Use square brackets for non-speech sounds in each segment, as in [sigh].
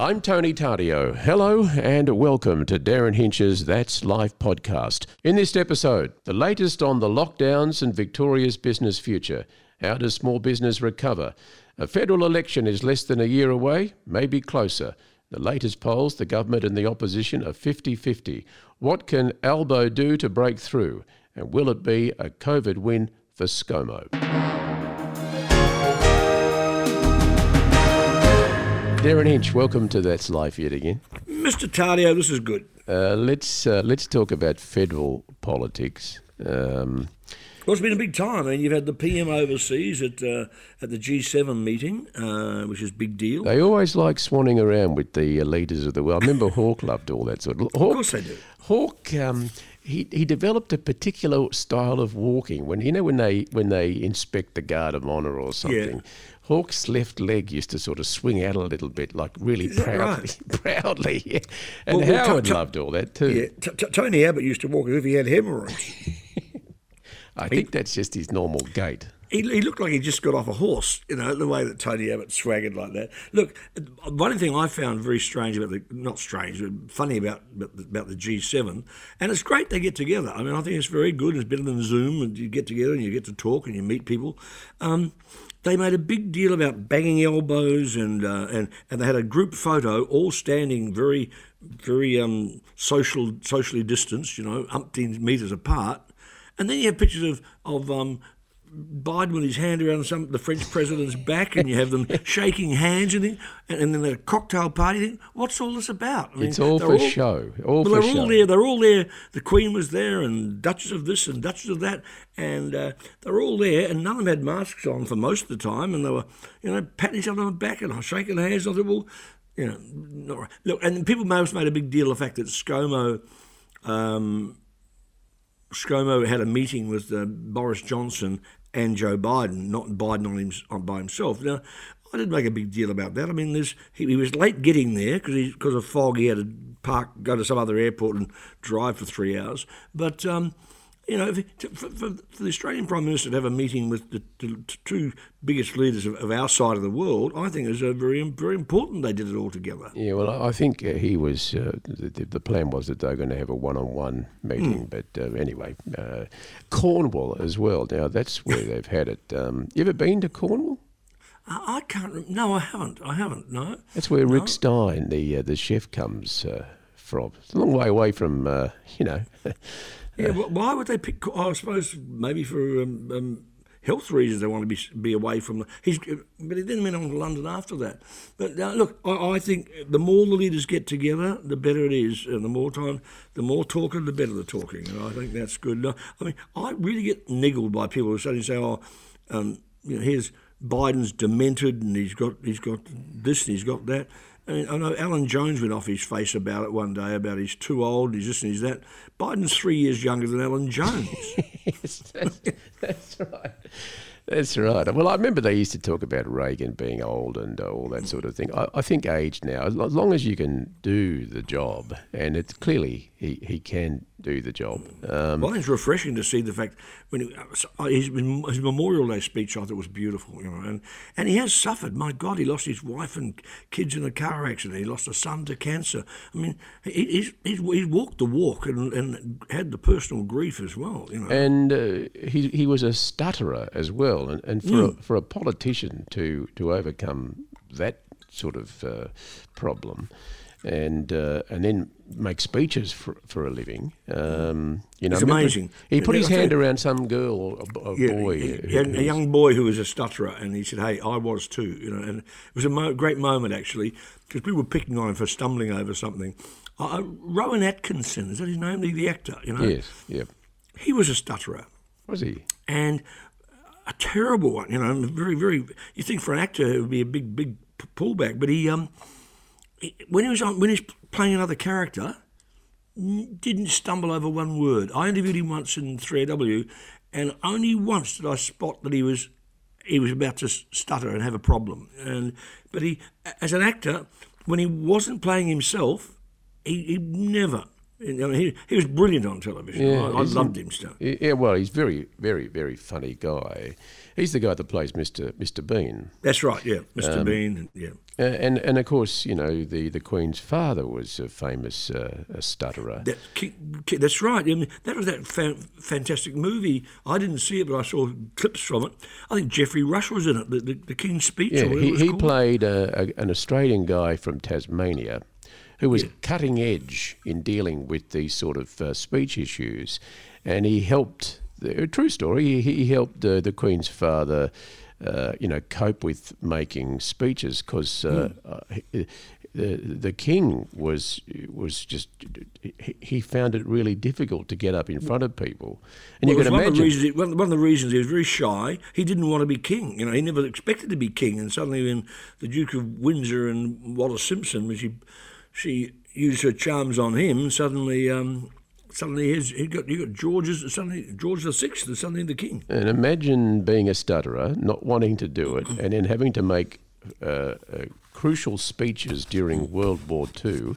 I'm Tony Tardio. Hello and welcome to Derryn Hinch's That's Life podcast. In this episode, the latest on the lockdowns and Victoria's business future. How does small business recover? A federal election is less than a year away, maybe closer. The latest polls, the government and the opposition are 50 50. What can Albo do to break through? And will it be a COVID win for ScoMo? Derryn Hinch, welcome to That's Life yet again. Mr. Tardio, this is good. Uh, let's uh, let's talk about federal politics. Um, well, it's been a big time. I mean, you've had the PM overseas at uh, at the G7 meeting, uh, which is a big deal. They always like swanning around with the uh, leaders of the world. I remember Hawke loved all that sort of. Hawke, of course they do. Hawke, um, he he developed a particular style of walking. When you know when they when they inspect the guard of honour or something. Yeah. Hawke's left leg used to sort of swing out a little bit, like really proudly. right? [laughs] proudly, yeah. And Well, well, Howard t- loved all that too. Yeah, t- t- Tony Abbott used to walk as if he had hemorrhoids. [laughs] I think that's just his normal gait. he, he looked like he just got off a horse, you know, the way that Tony Abbott swaggered like that. Look, one thing I found very strange about the, not strange, but funny about, about, the, about the G7, and it's great they get together. I mean, I think it's very good. It's better than Zoom, and you get together and you get to talk and you meet people. Um, they made a big deal about banging elbows and uh, and and they had a group photo, all standing very, very um, social, socially distanced, you know, umpteen meters apart. And then you have pictures of of um, Biden with his hand around some the French president's back, and you have them [laughs] shaking hands, and, then- and, and then a cocktail party. Thing. What's all this about? I mean, It's all for show. All well, for they're show. all there. They're all there. The Queen was there, and Duchess of this and Duchess of that, and uh, they're all there. And none of them had masks on for most of the time, and they were, you know, patting each other on the back and shaking hands. I thought, well, you know, not right. look. And people may have made a big deal of the fact that ScoMo. Um, ScoMo had a meeting with uh, Boris Johnson and Joe Biden, not Biden on him, on, by himself. Now, I didn't make a big deal about that. I mean, he, he was late getting there because because of fog. He had to park, go to some other airport, and drive for three hours. But um, you know, for, for, for the Australian Prime Minister to have a meeting with the, the two biggest leaders of, of our side of the world, I think is a very very important. They did it all together. Yeah, well, I think uh, he was. Uh, the, the plan was that they were going to have a one-on-one meeting, but uh, anyway, uh, Cornwall as well. Now that's where they've had it. Um, you ever been to Cornwall? I, can't. rem- No, I haven't. I haven't. No. That's where Rick Stein, the uh, the chef, comes uh, from. It's a long way away from uh, you know. [laughs] Yeah, wh- why would they pick? I suppose maybe for um, um, health reasons they want to be be away from. The, he's, but he then went on to London after that. But uh, look, I, I think the more the leaders get together, the better it is, and the more time, the more talking, the better the talking. And I think that's good. I mean, I really get niggled by people who suddenly say, "Oh, um, you know, here's Biden's demented, and he's got he's got this, and he's got that." I, know Alan Jones went off his face about it one day about he's too old, he's this and he's that. Biden's three years younger than Alan Jones. [laughs] yes, that's, that's right. That's right. Well, I remember they used to talk about Reagan being old and uh, all that sort of thing. I, I think age now, as long as you can do the job, and it's clearly he, he can do the job. Um, well, it's refreshing to see the fact when he, uh, his, his Memorial Day speech, I thought was beautiful, you know, and, and he has suffered. My God, he lost his wife and kids in a car accident. He lost a son to cancer. I mean, he, he's, he's he's walked the walk and, and had the personal grief as well, you know. and uh, he he was a stutterer as well, and, and for a, for a politician to to overcome that sort of uh, problem, and uh, and then make speeches for, for a living, um, you know, It's amazing. He put Yeah, his I hand around some girl or a, a Yeah, boy. had a young boy who was a stutterer, and he said, "Hey, I was too," you know. And it was a mo- great moment actually because we were picking on him for stumbling over something. Uh, Rowan Atkinson is that his name? The, the actor, you know. Yes, yeah. He was a stutterer Was he? and a terrible one, you know. Very, very. You think for an actor it would be a big, big pullback, but he um, he- when he was on, when he was playing another character, didn't stumble over one word. I interviewed him once in 3AW, and only once did I spot that he was he was about to stutter and have a problem. And but he, as an actor, when he wasn't playing himself, he, he never I mean, he, he was brilliant on television. Yeah, I, I loved him still. Yeah, well, he's very, very, very funny guy. He's the guy that plays Mr. Mr. Bean. That's right, yeah. Mr. Um, Bean, yeah. And and of course, you know the, the Queen's father was a famous uh, a stutterer. That, that's right. I mean, that was that fa- fantastic movie. I didn't see it, but I saw clips from it. I think Geoffrey Rush was in it, the, the, the King's Speech. Yeah, or whatever it he, he called. played a, a, an Australian guy from Tasmania who was cutting edge in dealing with these sort of uh, speech issues, and he helped. A true story. He, he helped uh, the Queen's father, uh, you know, cope with making speeches because uh, Hmm. uh, the the king was was just he, he found it really difficult to get up in front of people, and Well, you can was one of, the imagine. reasons, he- one, one of the reasons he was very shy. He didn't want to be king. You know, he never expected to be king. And suddenly, when the Duke of Windsor and Wallis Simpson, when she she used her charms on him, suddenly, um, suddenly he's, he got you got George's suddenly George the Sixth, and suddenly the king. And imagine being a stutterer, not wanting to do it, and then having to make uh, uh, crucial speeches during World War II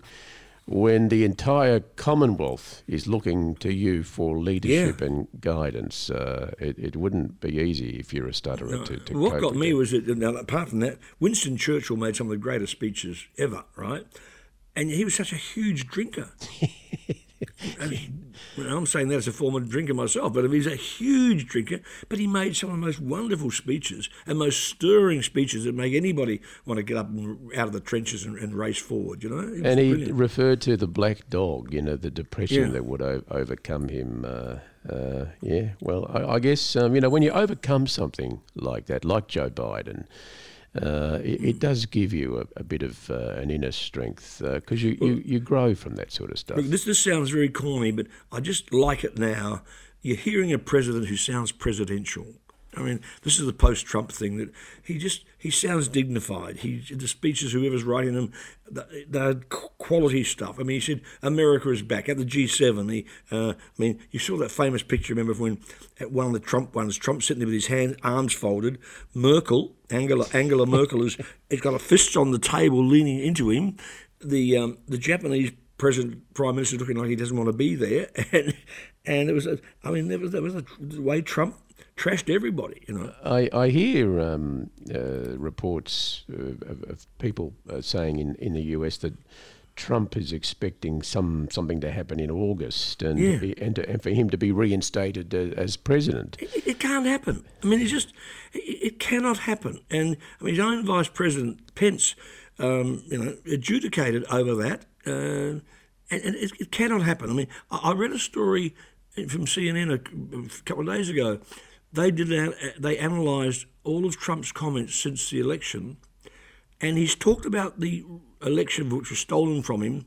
when the entire Commonwealth is looking to you for leadership and guidance. Uh, it, it wouldn't be easy if you're a stutterer to, to what got me it. was that now, apart from that, Winston Churchill made some of the greatest speeches ever, right? And he was such a huge drinker. [laughs] And, you know, I'm saying that as a former drinker myself, but he's a huge drinker. But he made some of the most wonderful speeches and most stirring speeches that make anybody want to get up and out of the trenches and, and race forward. You know, He And he brilliant. referred to the black dog, you know, the depression Yeah. that would o- overcome him. Uh, uh, yeah, well, I, I guess, um, you know, when you overcome something like that, like Joe Biden, uh, it, it does give you a, a bit of uh, an inner strength because you, you, you grow from that sort of stuff. Look, this this sounds very corny, but I just like it now. You're hearing a president who sounds presidential. I mean, this is the post-Trump thing that he just he sounds dignified. He the speeches, whoever's writing them, th- they're quality stuff. I mean, he said America is back at the G7. He, uh, I mean, you saw that famous picture. Remember when at one of the Trump ones, Trump sitting there with his hand arms folded. Merkel, Angela Angela Merkel is [laughs] has got a fist on the table, leaning into him. The um, the Japanese president, prime minister, looking like he doesn't want to be there, [laughs] and and it was, a, I mean, there was that was the way Trump trashed everybody, you know. I, I hear um, uh, reports of, of people uh, saying in, in the US that Trump is expecting some something to happen in August and Yeah. be, and, to, and for him to be reinstated uh, as president. It, it can't happen. I mean, it's just, it, it cannot happen. And I mean, his own Vice President Pence, um, you know, adjudicated over that, uh, and, and it, it cannot happen. I mean, I, I read a story from CNN a, a couple of days ago. They did, they analysed all of Trump's comments since the election, and he's talked about the election which was stolen from him,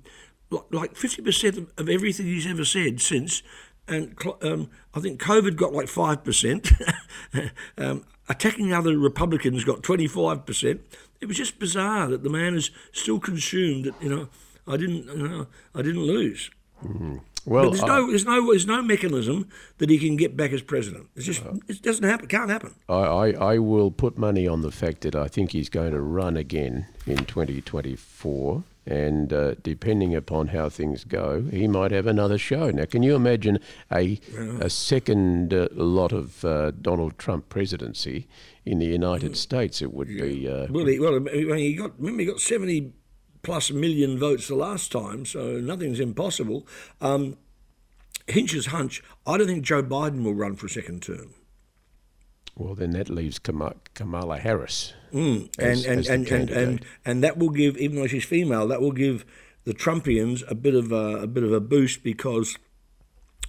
like- like 50% of, everything he's ever said since. And um, I think COVID got like 5%. [laughs] um, attacking other Republicans got 25%. It was just bizarre that the man is still consumed that, you know, I didn't, you know, I didn't lose. Well, But there's I- no, there's no, there's no mechanism that he can get back as president. It's just, it doesn't happen. Can't happen. I, I, I will put money on the fact that I think he's going to run again in 2024. And uh, depending upon how things go, he might have another show. Now, can you imagine a, a second uh, lot of uh, Donald Trump presidency in the United States? It would be. Uh, Well, he, well, I mean, he got remember he got seventy plus million votes the last time, so nothing's impossible. Um, Hinch's hunch: I don't think Joe Biden will run for a second term. well, then that leaves Kamala Harris. Mm. As- and, and, the and, and, candidate. and that will give, even though she's female, that will give the Trumpians a bit of a, a bit of a boost because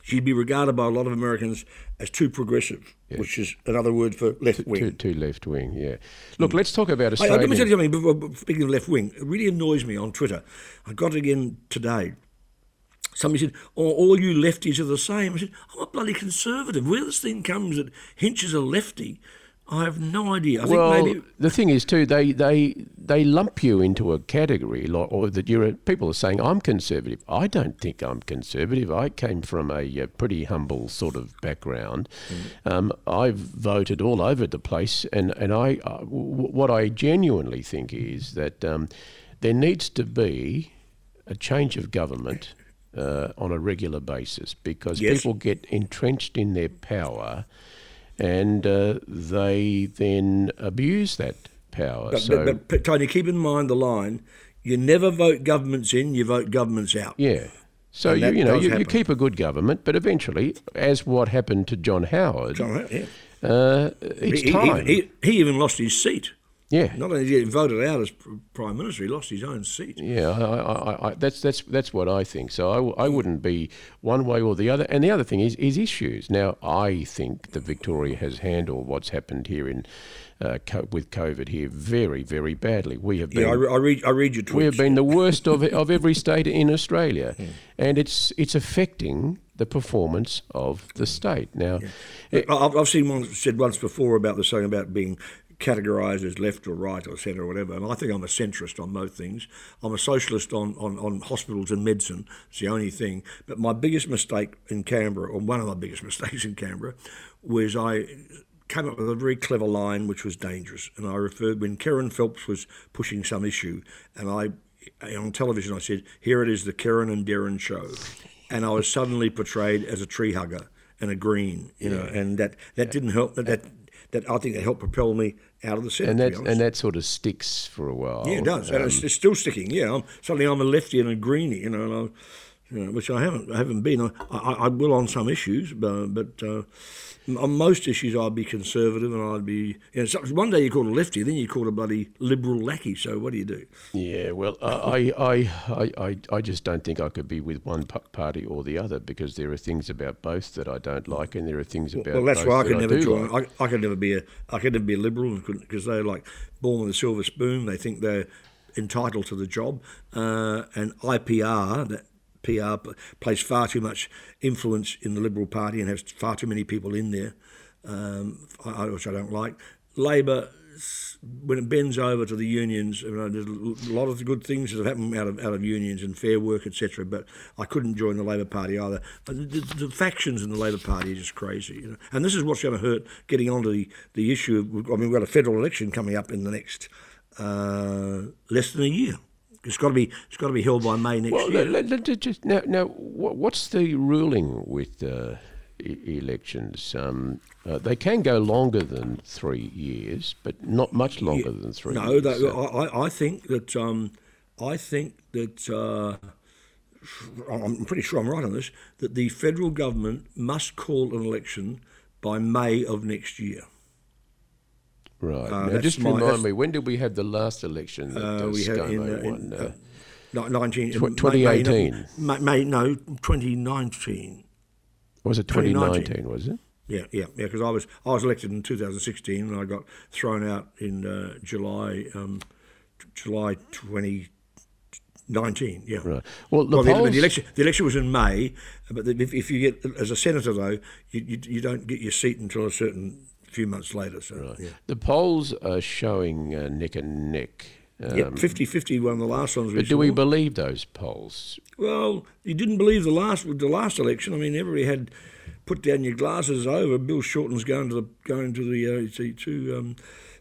she'd be regarded by a lot of Americans as too progressive, which is another word for left wing. Too, too left wing, yeah. Look, let's talk about Australia. let me tell you something. Speaking of left wing, it really annoys me on Twitter. I got it again today. Somebody said, oh, all you lefties are the same. I said, I'm a bloody conservative. Where this thing comes that Hinch is a lefty, I have no idea. I think well, maybe the thing is too, they they they lump you into a category, like, or that you're. A, people are saying I'm conservative. I don't think I'm conservative. I came from a, uh pretty humble sort of background. Mm. Um, I've voted all over the place, and and I uh, w- what I genuinely think is that um, there needs to be a change of government. uh, on a regular basis because Yes. people get entrenched in their power and uh, they then abuse that power. But, so, but, but Tony, keep in mind the line: you never vote governments in, you vote governments out. yeah. So And you, you know you, you keep a good government, but eventually, as what happened to John Howard, John, yeah. uh, it's He, he, time. he, he even lost his seat. Yeah, Not only did he get voted out as prime minister, he lost his own seat. Yeah, I, I, I, that's that's that's what I think. So I, w- I wouldn't be one way or the other. And the other thing is is issues. Now I think that Victoria has handled what's happened here in uh, co- with COVID here very very badly. We have been Yeah, I, re- I read. I read your tweets. we have been the worst of [laughs] of every state in Australia, and it's it's affecting the performance of the state now. I- I've, I've seen one said once before about the saying about being categorised as left or right or centre or whatever. And I think I'm a centrist on most things. I'm a socialist on, on, on hospitals and medicine. It's the only thing. But my biggest mistake in Canberra, or one of my biggest [laughs] mistakes in Canberra, was I came up with a very clever line which was dangerous. And I referred when Kerryn Phelps was pushing some issue, and I on television I said, "Here it is, the Kerryn and Derryn show," and I was suddenly portrayed as a tree hugger and a green, you know, and that that didn't help. That, that that I think that helped propel me out of the Senate. and that and that sort of sticks for a while. yeah, it does, and it's, um, it's still sticking. Yeah, I'm, suddenly I'm a lefty and a greenie, you know, and I, you know, which I haven't I haven't been. I, I, I will on some issues, but, but uh, on most issues I'd be conservative and I'd be. You know, so- one day you call a lefty, then you call a bloody liberal lackey. So what do you do? Yeah, well, I, I, I, I, I just don't think I could be with one party or the other because there are things about both that I don't like, and there are things about Well, that's why I could never join. like. I, I could never be a. I could never be a liberal because they're like born with a silver spoon. They think they're entitled to the job, uh, and IPR that. IPA plays far too much influence in the Liberal Party and has far too many people in there, um, which I don't like. Labor, when it bends over to the unions, you know, there's a lot of good things that have happened out of out of unions and fair work, etc. But I couldn't join the Labor Party either. The, the, the factions in the Labor Party are just crazy, you know. And this is what's going to hurt. Getting onto the the issue. Of, I mean, we've got a federal election coming up in the next uh, less than a year. It's got to be it's got to be held by May next Well, year. let, let- just now, now, what's the ruling with uh, e- elections? Um, uh, they can go longer than three years, but not much longer than three. No, years. So- I, I- I think that um, I think that uh, I'm pretty sure I'm right on this. That the federal government must call an election by May of next year. Right. uh, now, just my- remind me, when did we have the last election that Uh, uh, we had in, uh, in, won? uh, Uh, Ni- 19, Tw- May- May, 2018. no, May, no, 2019. was it 2019. 2019, was it? Yeah, yeah, yeah. Because I was I was elected in 2016, and I got thrown out in uh, July um, t- July 2019. Yeah. Right. Well, the Well, the, polls... the election the election was in May, but the, if, if you get as a senator though, you, you you don't get your seat until a certain few months later. So yeah. The polls are showing uh, neck and neck. Um, Yep, 50-50 one of the last ones we But do we believe those polls? Well, you didn't believe the last with the last election. I mean, everybody had put down your glasses over. Bill Shorten's going to the going to the uh, to, to um,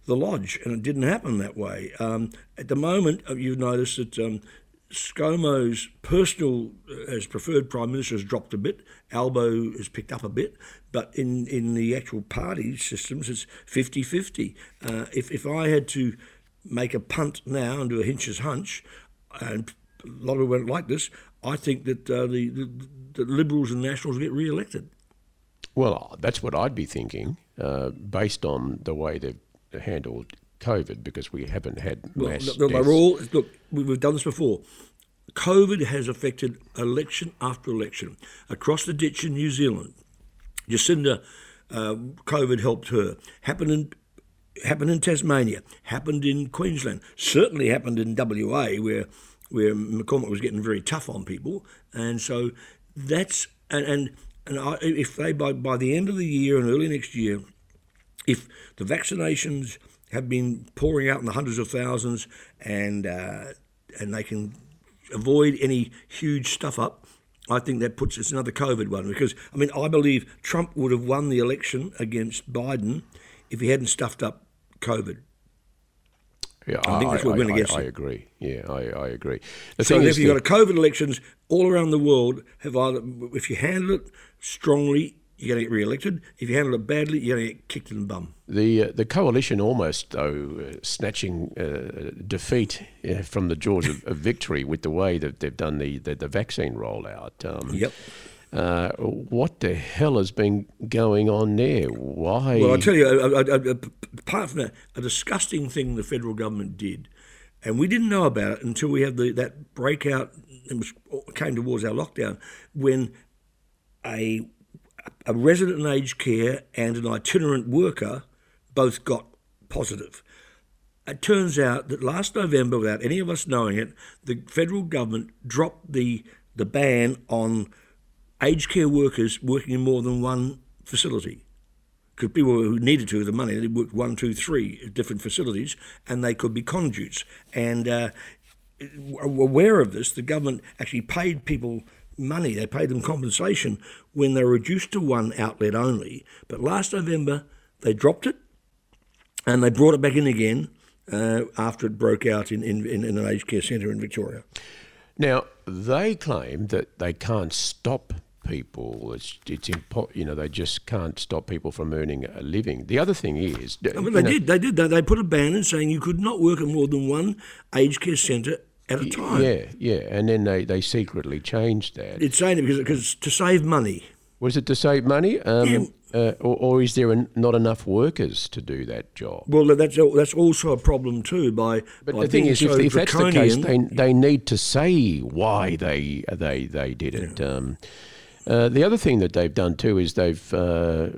the lodge, and it didn't happen that way. Um, at the moment, uh, you've noticed that um, ScoMo's personal uh, as preferred prime minister has dropped a bit. Albo has picked up a bit, but in, in the actual party systems, it's 50-50. Uh, if if I had to make a punt now and do a Hinch's hunch, and a lot of people won't like this. I think that uh, the, the, the Liberals and Nationals get re-elected. Well, that's what I'd be thinking, uh, based on the way they've handled COVID, because we haven't had Well, mass look, they're all look. we- We've done this before. COVID has affected election after election across the ditch in New Zealand. Jacinda, uh, COVID helped her. Happened in happened in Tasmania. Happened in Queensland. Certainly happened in WA, where where McCormick was getting very tough on people. And so that's and and, and I, if they by by the end of the year and early next year, if the vaccinations have been pouring out in the hundreds of thousands and uh, and they can avoid any huge stuff up, I think that puts us another COVID one because I mean I believe Trump would have won the election against Biden if he hadn't stuffed up COVID. Yeah, I think that's what we're going against I, I agree. Yeah, I, I agree. The So thing if is, you've got a COVID elections all around the world, have either if you handle it strongly, you're going to get re-elected. If you handle it badly, you're going to get kicked in the bum. The uh, the coalition almost though uh, snatching uh, defeat uh, from the jaws [laughs] of, of victory with the way that they've done the the, the vaccine rollout. Um, Yep. Uh, what the hell has been going on there? Why? Well, I tell you, a- a- a- apart from that, a disgusting thing the federal government did, and we didn't know about it until we had the, that breakout and was, came towards our lockdown when a a resident in aged care and an itinerant worker both got positive. It turns out that last November, without any of us knowing it, the federal government dropped the the ban on aged care workers working in more than one facility because people who needed to the money, they worked one, two, three different facilities, and they could be conduits. And uh, aware of this, the government actually paid people money. They paid them compensation when they were reduced to one outlet only. But last November, they dropped it, and they brought it back in again uh, after it broke out in, in, in an aged care centre in Victoria. Now they claim that they can't stop people. It's it's impo- you know they just can't stop people from earning a living. The other thing is, I mean, they know, did. They did. They, they put a ban in saying you could not work at more than one aged care centre at a time. yeah, yeah, and then they, they secretly changed that. It's saying it because because to save money. Was it to save money, um, Yeah. uh, or, or is there en- not enough workers to do that job? Well, that's that's also a problem too. By But by the thing is, if, so if that's the case, they, they need to say why they they they did it. Um, uh, the other thing that they've done too is they've uh,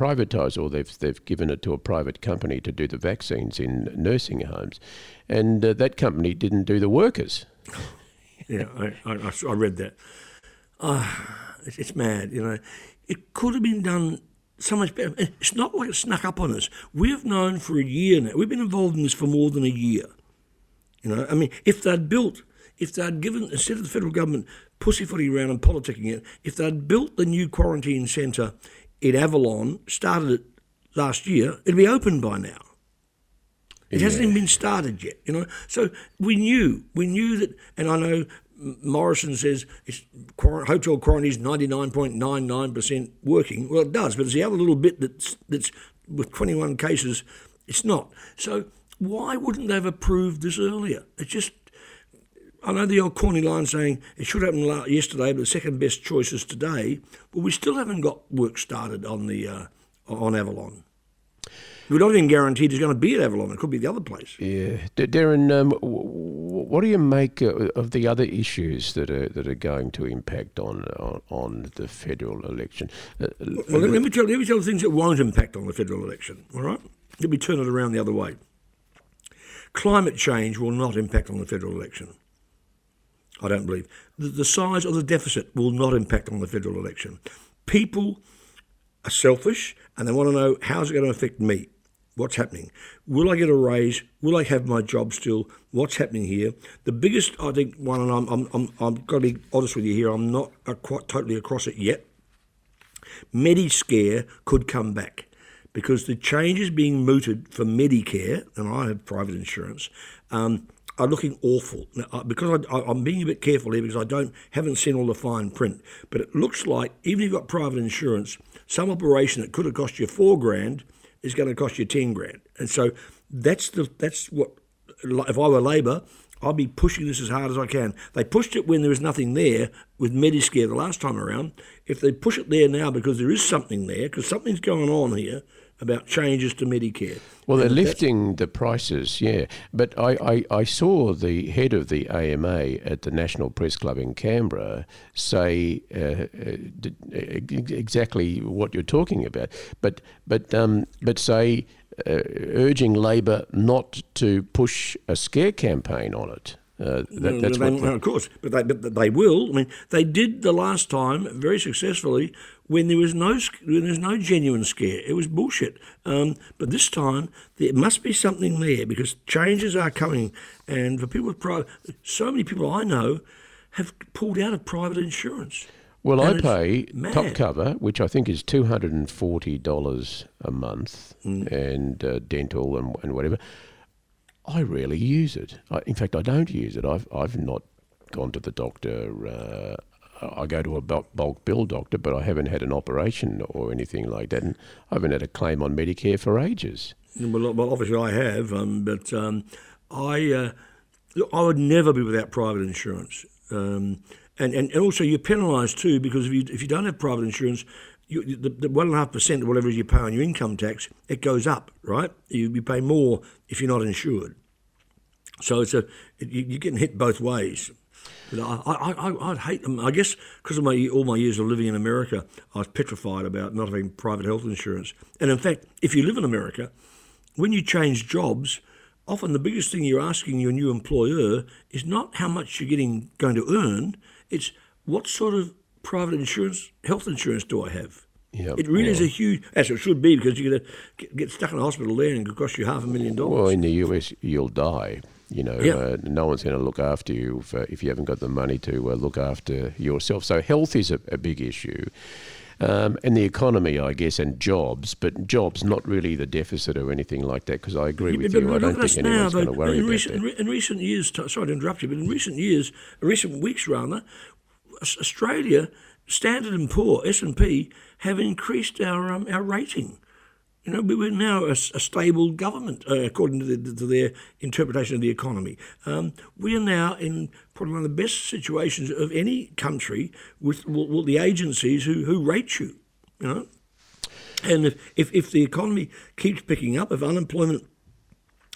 privatised, or they've they've given it to a private company to do the vaccines in nursing homes, and uh, that company didn't do the workers. [laughs] yeah, I, I, I read that. It's, it's mad. You know, it could have been done so much better. It's not like it snuck up on us. We've known for a year now. We've been involved in this for more than a year. You know, I mean, if they'd built, if they'd given, instead of the federal government pussyfooting around and politicking it, if they'd built the new quarantine centre in Avalon, started it last year, it'd be open by now. It hasn't even been started yet, you know. So we knew, we knew that, and I know Morrison says it's hotel quarantine is ninety nine point nine nine percent working. Well, it does, but it's the other little bit that's that's with twenty one cases, it's not. So why wouldn't they have approved this earlier? It's just. I know the old corny line saying it should happen yesterday, but the second best choice is today. But we still haven't got work started on the uh, on Avalon. We're not even guaranteed it's going to be at Avalon. It could be the other place. Yeah, D- Derryn, um, w- what do you make uh, of the other issues that are that are going to impact on on, on the federal election? Uh, Well, let, let me tell let me tell the things that won't impact on the federal election. All right, let me turn it around the other way. Climate change will not impact on the federal election. I don't believe the, the size of the deficit will not impact on the federal election. People are selfish and they want to know how's it going to affect me. What's happening? Will I get a raise? Will I have my job still? What's happening here? The biggest, I think, one, and I'm, I'm, I'm, I've got to be honest with you here, I'm not quite totally across it yet. Mediscare could come back because the changes being mooted for Medicare, and I have private insurance, um, are looking awful. Now, because I, I'm being a bit careful here because I don't haven't seen all the fine print, but it looks like even if you've got private insurance, some operation that could have cost you four grand is going to cost you ten grand, and so that's the that's what if I were Labor. I'll be pushing this as hard as I can. They pushed it when there was nothing there with Mediscare the last time around. If they push it there now because there is something there, because something's going on here about changes to Medicare. Well, they're lifting the prices, yeah. But I, I, I saw the head of the AMA at the National Press Club in Canberra say uh, uh, exactly what you're talking about, but but um, but say uh, urging Labor not to push a scare campaign on it. Uh, that, Well, that's they- well, of course, but they, but they will. I mean, they did the last time very successfully when there was no when there was no genuine scare. It was bullshit. Um, but this time there must be something there because changes are coming, and for people with private, so many people I know have pulled out of private insurance. Well, I And it's pay top cover, which I think is two hundred and forty dollars a month, Mm. and uh, dental and, and whatever. I rarely use it. I, in fact, I don't use it. I've I've not gone to the doctor. Uh, I go to a bulk, bill doctor, but I haven't had an operation or anything like that, and I haven't had a claim on Medicare for ages. Well, well obviously I have, um, but um, I uh, I would never be without private insurance. Um, and, and also you're penalised too because if you if you don't have private insurance, you, the, the one and a half percent or whatever you pay on your income tax, it goes up, right? You, you pay more if you're not insured. So it's a it, you're getting hit both ways. But I, I, I, I'd hate them. I guess because of my all my years of living in America, I was petrified about not having private health insurance. And in fact, if you live in America, when you change jobs, often the biggest thing you're asking your new employer is not how much you're getting going to earn. It's what sort of private insurance, health insurance do I have? Yep, it really yeah. is a huge, as it should be, because you're going to get stuck in a hospital there and it could cost you half a million dollars. Well, in the US, you'll die. You know, Yeah. uh, no one's going to look after you if, uh, if you haven't got the money to uh, look after yourself. So health is a, a big issue. Um, and the economy, I guess, and jobs, but jobs not really the deficit or anything like that. Because I agree with but you, I don't think anyone's going to worry in about recent, that. In recent years, t- sorry to interrupt you, but in recent years, recent weeks rather, Australia, Standard and Poor, S and P, have increased our um, our rating. You know, we- we're now a stable government, uh, according to, the, to their interpretation of the economy. Um, we are now in probably one of the best situations of any country with, with the agencies who, who rate you. You know, and if, if, if the economy keeps picking up, if unemployment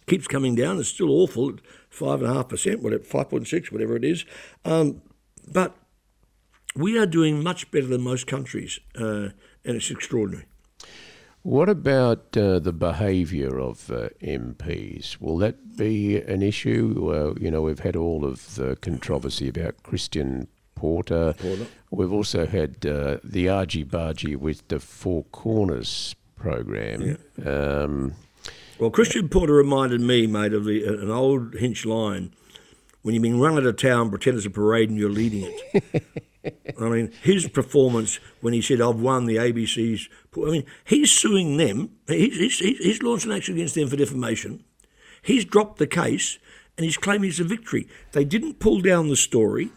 keeps coming down, it's still awful at five and a half percent, whatever five point six, whatever it is. Um, but we are doing much better than most countries, uh, and it's extraordinary. What about uh, the behaviour of uh, MPs? Will that be an issue? Uh, you know, we've had all of the controversy about Christian Porter. Porter. We've also had uh, the argy bargy with the Four Corners program. Um, Well, Christian Porter reminded me, mate, of the, an old Hinch line when you've been run out of town, pretend it's a parade and you're leading it. [laughs] I mean, his performance when he said, I've won the ABC's. I mean, he's suing them. He's, he's, he's launched an action against them for defamation. He's dropped the case and he's claiming it's a victory. They didn't pull down the story.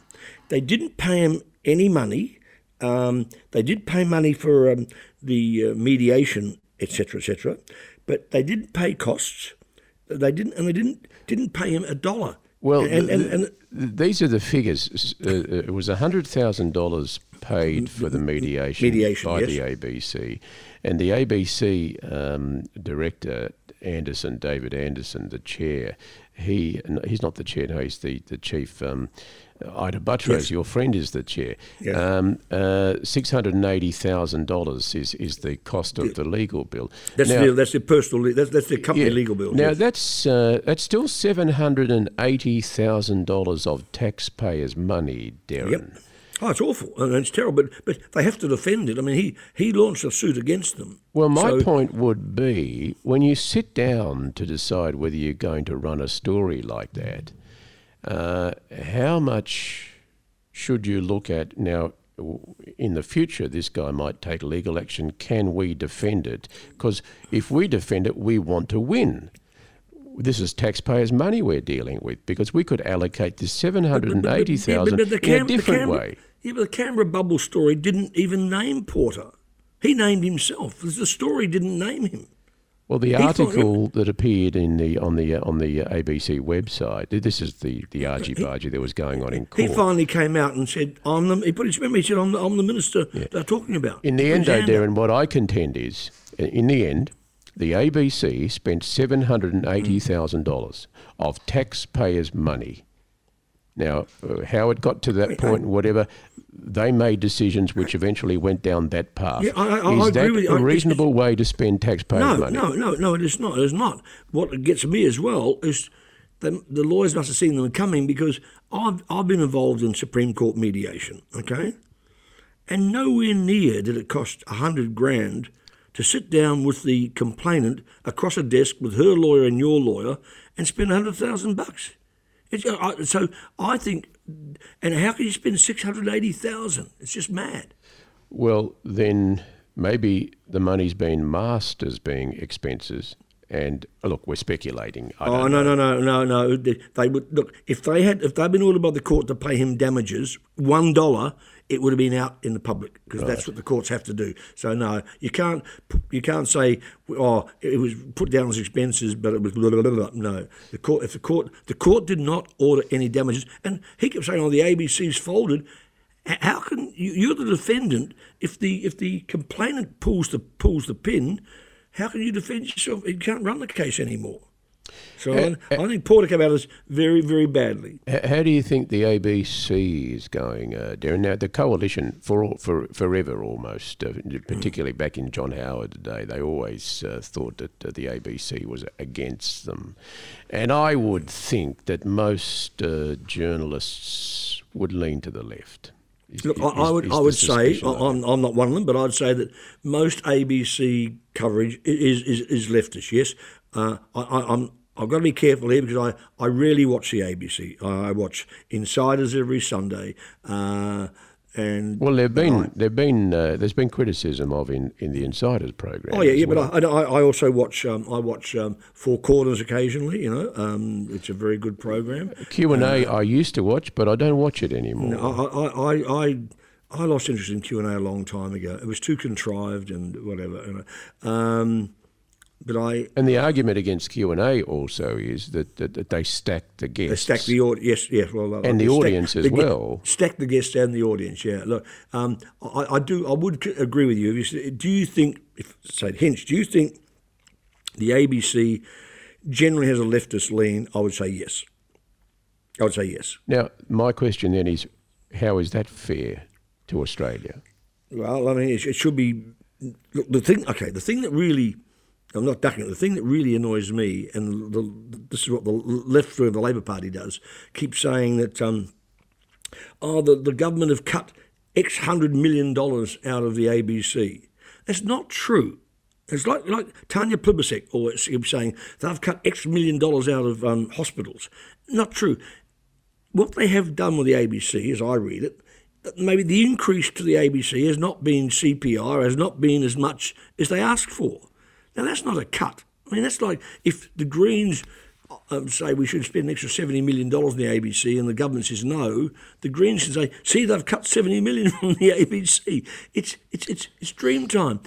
They didn't pay him any money. Um, they did pay money for um, the uh, mediation, etc., etc., but they didn't pay costs. They didn't, and they didn't didn't pay him a dollar. Well, and, and, and, these are the figures. Uh, uh, it was $100,000 paid for the mediation, Mediation, by yes. the ABC. And the ABC um, director, Anderson, David Anderson, the chair, he he's not the chair, no, he's the, the chief. Um, Ita Buttrose, Yes. your friend, is the chair. Yes. Um, uh, $680,000 is, is the cost of the legal bill. that's Now- the that's the personal that's that's the company yeah. legal bill. Now yes. that's uh, that's still seven hundred and eighty thousand dollars of taxpayers' money, Derryn. Yep. Oh, it's awful and it's terrible. But but they have to defend it. I mean, he he launched a suit against them. Well, my So- point would be when you sit down to decide whether you're going to run a story like that, uh, how much should you look at now? In the future, this guy might take legal action. Can we defend it? Because if we defend it, we want to win. This is taxpayers' money we're dealing with because we could allocate this seven hundred and eighty Yeah, thousand the in a Cam- different Canberra- way. Yeah, but the Canberra bubble story didn't even name Porter. He named himself. The story didn't name him. Well, the [laughs] thought- article that appeared in the on the uh, on the uh, ABC website. This is the the argy bargy that was going on in court. He finally came out and said, "I'm the." He put his remember. He said, "I'm the, I'm the minister they're talking about." in the end, though. Derryn, what I contend is, in the end, the ABC spent seven hundred and eighty thousand dollars of taxpayers' money. Now, uh, how it got to that point, whatever, they made decisions which eventually went down that path. Yeah, I- I- I is agree that a I- reasonable way to spend taxpayers' No, money? no, no, no. It is not. It is not. What gets me as well is the, the lawyers must have seen them coming because I've I've been involved in Supreme Court mediation. Okay, and nowhere near did it cost a hundred grand to sit down with the complainant across a desk with her lawyer and your lawyer and spend a hundred thousand bucks. It's, uh, I, so I think, and how can you spend six hundred eighty thousand? It's just mad. Well, then maybe the money's been masked as being expenses, And uh, look, we're speculating. I Oh no no no no no! They, they would look if they had if they'd been ordered by the court to pay him damages one dollar, it would have been out in the public because that's what the courts have to do. So no, you can't you can't say oh it was put down as expenses, but it was blah, blah, blah, blah. no. The court if the court the court did not order any damages, and he kept saying oh the ABC's folded. How can you, you're the defendant if the if the complainant pulls the pulls the pin? How can you defend yourself? You can't run the case anymore. So I, I think Porter came out of this very, very badly. How do you think the ABC is going, uh, Derryn? Now, the coalition for all, for forever almost, uh, particularly back in John Howard day, they always uh, thought that uh, the ABC was against them, and I would think that most uh, journalists would lean to the left. Is- Look, is- I, would, I would say, I'm, I'm not one of them, but I'd say that most ABC coverage is is, is leftist. Yes, uh, I, I, I'm. I've got to be careful here because I, I rarely watch the ABC. I, I watch Insiders every Sunday, uh, and Well, there've been there've been uh, there's been criticism of in, in the Insiders program. Oh yeah, yeah, well. but I, I, I also watch um, I watch um, Four Corners occasionally. You know, um, it's a very good program. Q and A I used to watch, but I don't watch it anymore. I, I, I, I, I lost interest in Q and A a long time ago. It was too contrived and whatever. You know. But I And the argument against Q and A also is that, that, that they stack the guests. they stack the audience. Yes, yes. Well, And the stack audience as the well. Stack the guests and the audience. Yeah. Look, um, I, I do. I would agree with you. If you- Do you think, if say Hinch, do you think the ABC generally has a leftist lean? I would say yes. I would say yes. Now, my question then is, how is that fair to Australia? Well, I mean, it, it should be. Look, the thing. Okay, the thing that really. I'm not ducking it. The thing that really annoys me, and the, this is what the left of the Labor Party does, keeps saying that, um, oh, the, the government have cut X hundred million dollars out of the ABC. That's not true. It's like like Tanya Plibersek always saying they've cut X million dollars out of um, hospitals. Not true. What they have done with the ABC, as I read it, maybe the increase to the ABC has not been CPI, has not been as much as they asked for. Now that's not a cut. I mean that's like if the Greens um, say we should spend an extra seventy million dollars in the ABC, and the government says no, the Greens can say, "See, they've cut 70 million [laughs] from the ABC." It's it's it's it's dream time.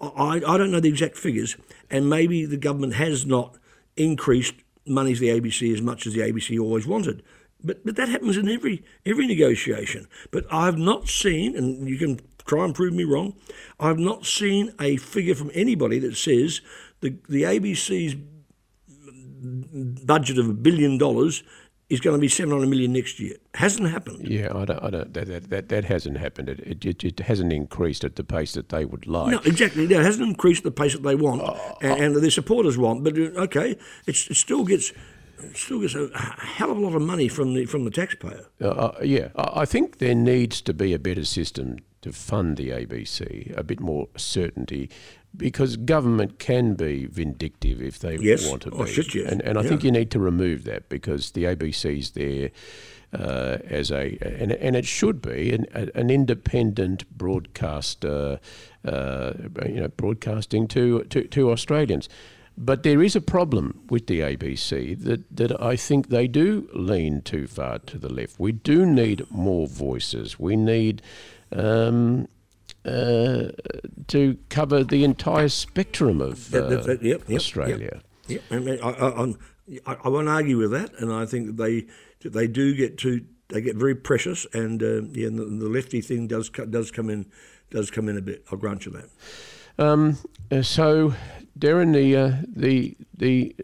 I I don't know the exact figures, and maybe the government has not increased money to the ABC as much as the ABC always wanted. But but that happens in every every negotiation. But I've not seen, and you can try and prove me wrong, I've not seen a figure from anybody that says the the ABC's budget of a billion dollars is going to be 700 million next year. Hasn't happened. Yeah, I don't, I don't, that, that, that, that hasn't happened. It, it, it hasn't increased at the pace that they would like. No, exactly. No, it hasn't increased at the pace that they want and, and their supporters want. But uh, okay, it's, it still gets still gets a hell of a lot of money from the from the taxpayer. Uh, uh, yeah, I I think there needs to be a better system to fund the ABC, a bit more certainty, because government can be vindictive if they Yes. want to be. Oh, shit, yes. And, and I Yeah. think you need to remove that because the ABC is there uh, as a, and, and it should be an, an independent broadcaster, uh, you know, broadcasting to, to, to Australians. But there is a problem with the ABC that, that I think they do lean too far to the left. We do need more voices. We need um, uh, to cover the entire spectrum of uh, yep, yep, Australia. Yeah, I, mean, I, I, I, won't argue with that, and I think they they do get to they get very precious, and uh, yeah, and the, the lefty thing does does come in does come in a bit. I'll grant you that. Um, uh, so, Derryn, the uh, the the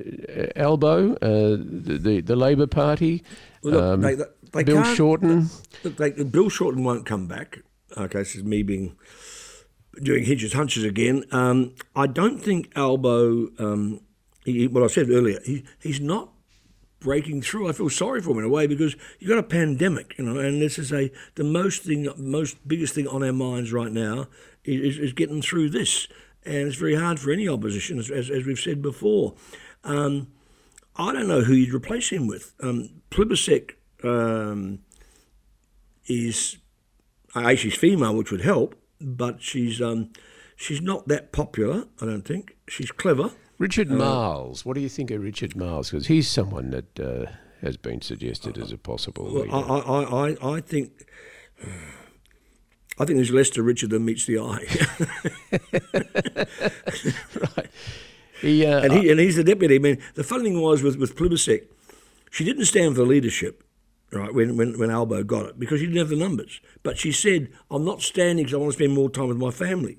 uh, Albo, uh, the, the the Labor Party, Well, look, um, they- they- they Bill Shorten. Look, Bill Shorten won't come back. Okay, this is me being doing Hinch's hunches again. Um, I don't think Albo. Um, he, what I said earlier, he, he's not breaking through. I feel sorry for him in a way because you've got a pandemic, you know, and this is a the most thing, most biggest thing on our minds right now is, is getting through this, and it's very hard for any opposition, as, as, as we've said before. Um, I don't know who you'd replace him with. Um, Plibersek um, is, a she's female, which would help, but she's um, she's not that popular. I don't think she's clever. Richard Marles. What do you think of Richard Marles? Because he's someone that uh, has been suggested as a possible Well, leader. I, I, I, I think. [sighs] I think there's less to Richard than meets the eye, [laughs] right. He, uh, and he and he's the deputy. I mean, the funny thing was with with Plibersek, she didn't stand for leadership, right? When when when Albo got it because she didn't have the numbers. But she said, "I'm not standing because I want to spend more time with my family."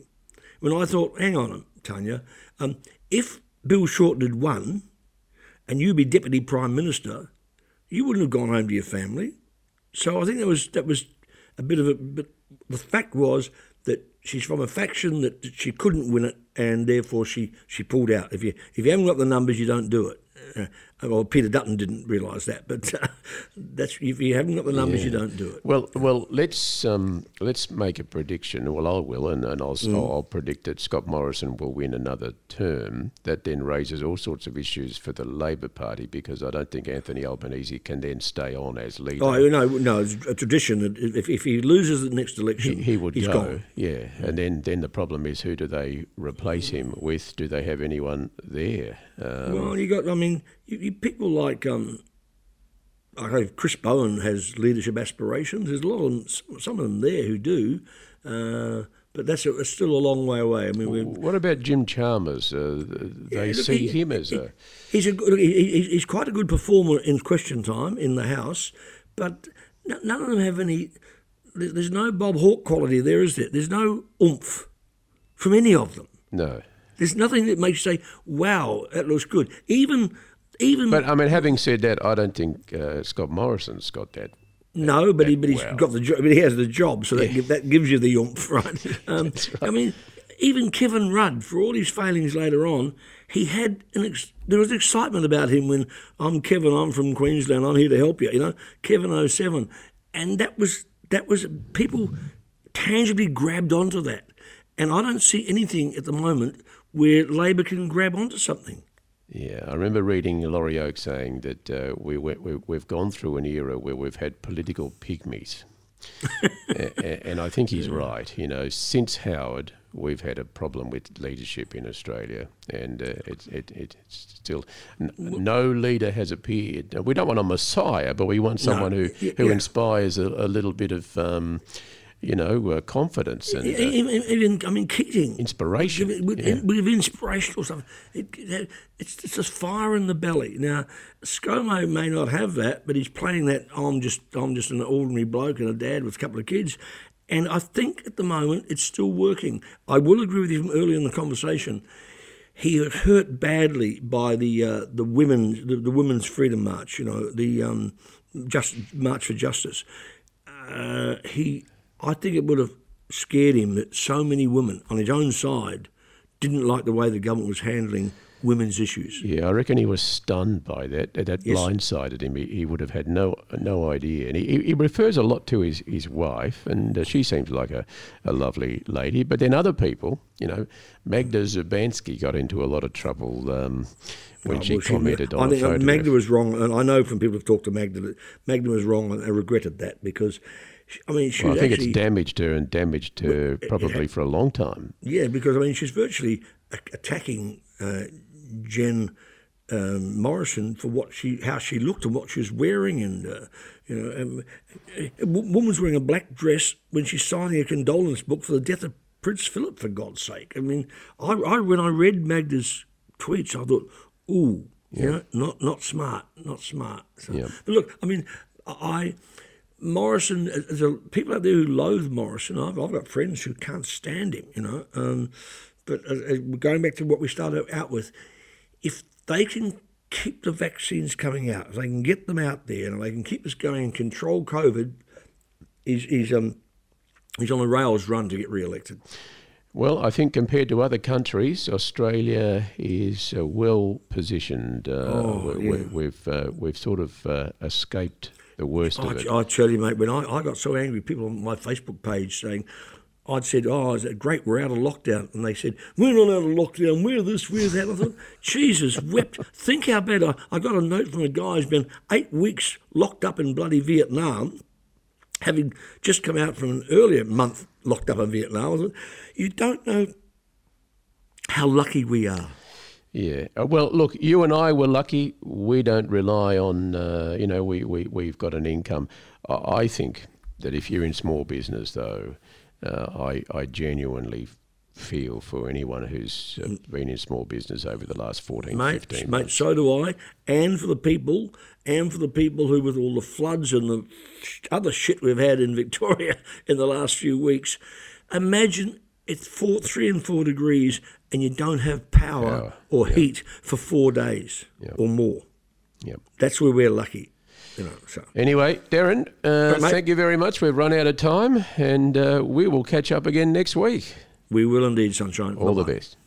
When I thought, "Hang on, Tanya, um, if Bill Shorten had won, and you be deputy prime minister, you wouldn't have gone home to your family." So I think that was that was a bit of a. But the fact was that she's from a faction that she couldn't win it, and therefore she, she pulled out. If you if you haven't got the numbers, you don't do it. Well, Peter Dutton didn't realise that, but uh, [laughs] that's if you haven't got the numbers, you don't do it. Well, well, let's um, let's make a prediction. Well, I will, and, and I'll, Mm. I'll predict that Scott Morrison will win another term. That then raises all sorts of issues for the Labor Party because I don't think Anthony Albanese can then stay on as leader. Oh no, no, it's a tradition that if, if he loses the next election, he, he would go, gone. yeah. And then, then the problem is who do they replace him with? Do they have anyone there? Um, Well, you got. I mean, you, you people like um, I know Chris Bowen has leadership aspirations. There's a lot of them, some of them there who do, uh, but that's a, still a long way away. I mean, what about Jim Chalmers? Uh, they look, see he- him as a he's a good, he, he- he's quite a good performer in question time in the house, but n- none of them have any. There's no Bob Hawke quality there, is there? There's no oomph from any of them. no. There's nothing that makes you say, "Wow, that looks good." Even, even But I mean, having said that, I don't think uh, Scott Morrison's got that. No, but he but he's well. got the job. But he has the job, so that, that gives you the oomph, [laughs] right? [laughs] Um, I mean, even Kevin Rudd, for all his failings later on, he had an ex- there was excitement about him when I'm Kevin, I'm from Queensland, I'm here to help you. You know, Kevin 07. and that was that was people tangibly grabbed onto that, and I don't see anything at the moment where Labor can grab onto something. Yeah, I remember reading Laurie Oakes saying that uh, we, we, we, we've gone through an era where we've had political pygmies. [laughs] And I think he's right. You know, since Howard, we've had a problem with leadership in Australia, and uh, it, it, it's still n- no leader has appeared. We don't want a messiah, but we want someone who, who yeah. inspires a, a little bit of, um, you know, uh, confidence and uh, Even, even I mean, Keating. inspiration. with, with, Yeah. with inspirational stuff. It, it, it's it's just fire in the belly. Now, ScoMo may not have that, but he's playing that. I'm just I'm just an ordinary bloke and a dad with a couple of kids, and I think at the moment it's still working. I will agree with you from earlier in the conversation. He was hurt badly by the uh, the women the, the women's freedom march. You know the um, just march for justice. Uh, he, I think it would have scared him that so many women on his own side didn't like the way the government was handling women's issues. Yeah, I reckon he was stunned by that. That- Yes. blindsided him. He, he would have had no no idea. And he, he refers a lot to his, his wife, and uh, she seems like a, a lovely lady. But then other people, you know, Magda Szubanski got into a lot of trouble um, when Oh, she well, commented I on a think uh. Magda was wrong, and I know from people who've talked to Magda that Magda was wrong, and I regretted that because, she, I mean, she Well, I think actually it's damaged her and damaged her probably for a long time. Yeah, because I mean, she's virtually a- attacking uh, Jen um, Morrison for what she, how she looked and what she was wearing, and uh, you know, um, a woman's wearing a black dress when she's signing a condolence book for the death of Prince Philip. For God's sake, I mean, I, I when I read Magda's tweets, I thought, ooh, you know, not not smart, not smart. So, Yeah. But look, I mean, I. Morrison, a, people out there who loathe Morrison. I've, I've got friends who can't stand him, you know. Um, but uh, uh, going back to what we started out with, if they can keep the vaccines coming out, if they can get them out there, and they can keep us going and control COVID, he's, he's, um, he's on the rails run to get re-elected. Well, I think compared to other countries, Australia is uh, well positioned. Uh, Oh, we, we, we've uh, we've sort of uh, escaped the worst of it. I, I tell you, mate, when I, I got so angry, people on my Facebook page saying, I'd said, oh, is it great, we're out of lockdown. And they said, we're not out of lockdown, we're this, we're that. I thought, [laughs] Jesus wept. Think how bad. I, I got a note from a guy who's been eight weeks locked up in bloody Vietnam, having just come out from an earlier month locked up in Vietnam. I thought, you don't know how lucky we are. Yeah. Uh, Well, look, you and I were lucky. We don't rely on, uh, you know, we, we, we've got an income. I, I think that if you're in small business, though, uh, I, I genuinely feel for anyone who's uh, been in small business over the last 14, mate, 15 mate, so do I. And for the people, and for the people who, with all the floods and the other shit we've had in Victoria [laughs] in the last few weeks, imagine it's four, three and four degrees, and you don't have power Power, or heat for four days Yeah. or more. Yep. That's where we're lucky, you know. So Anyway, Derryn, uh, mate. thank you very much. We've run out of time, and uh, we will catch up again next week. we will indeed, sunshine. All the Bye-bye. best.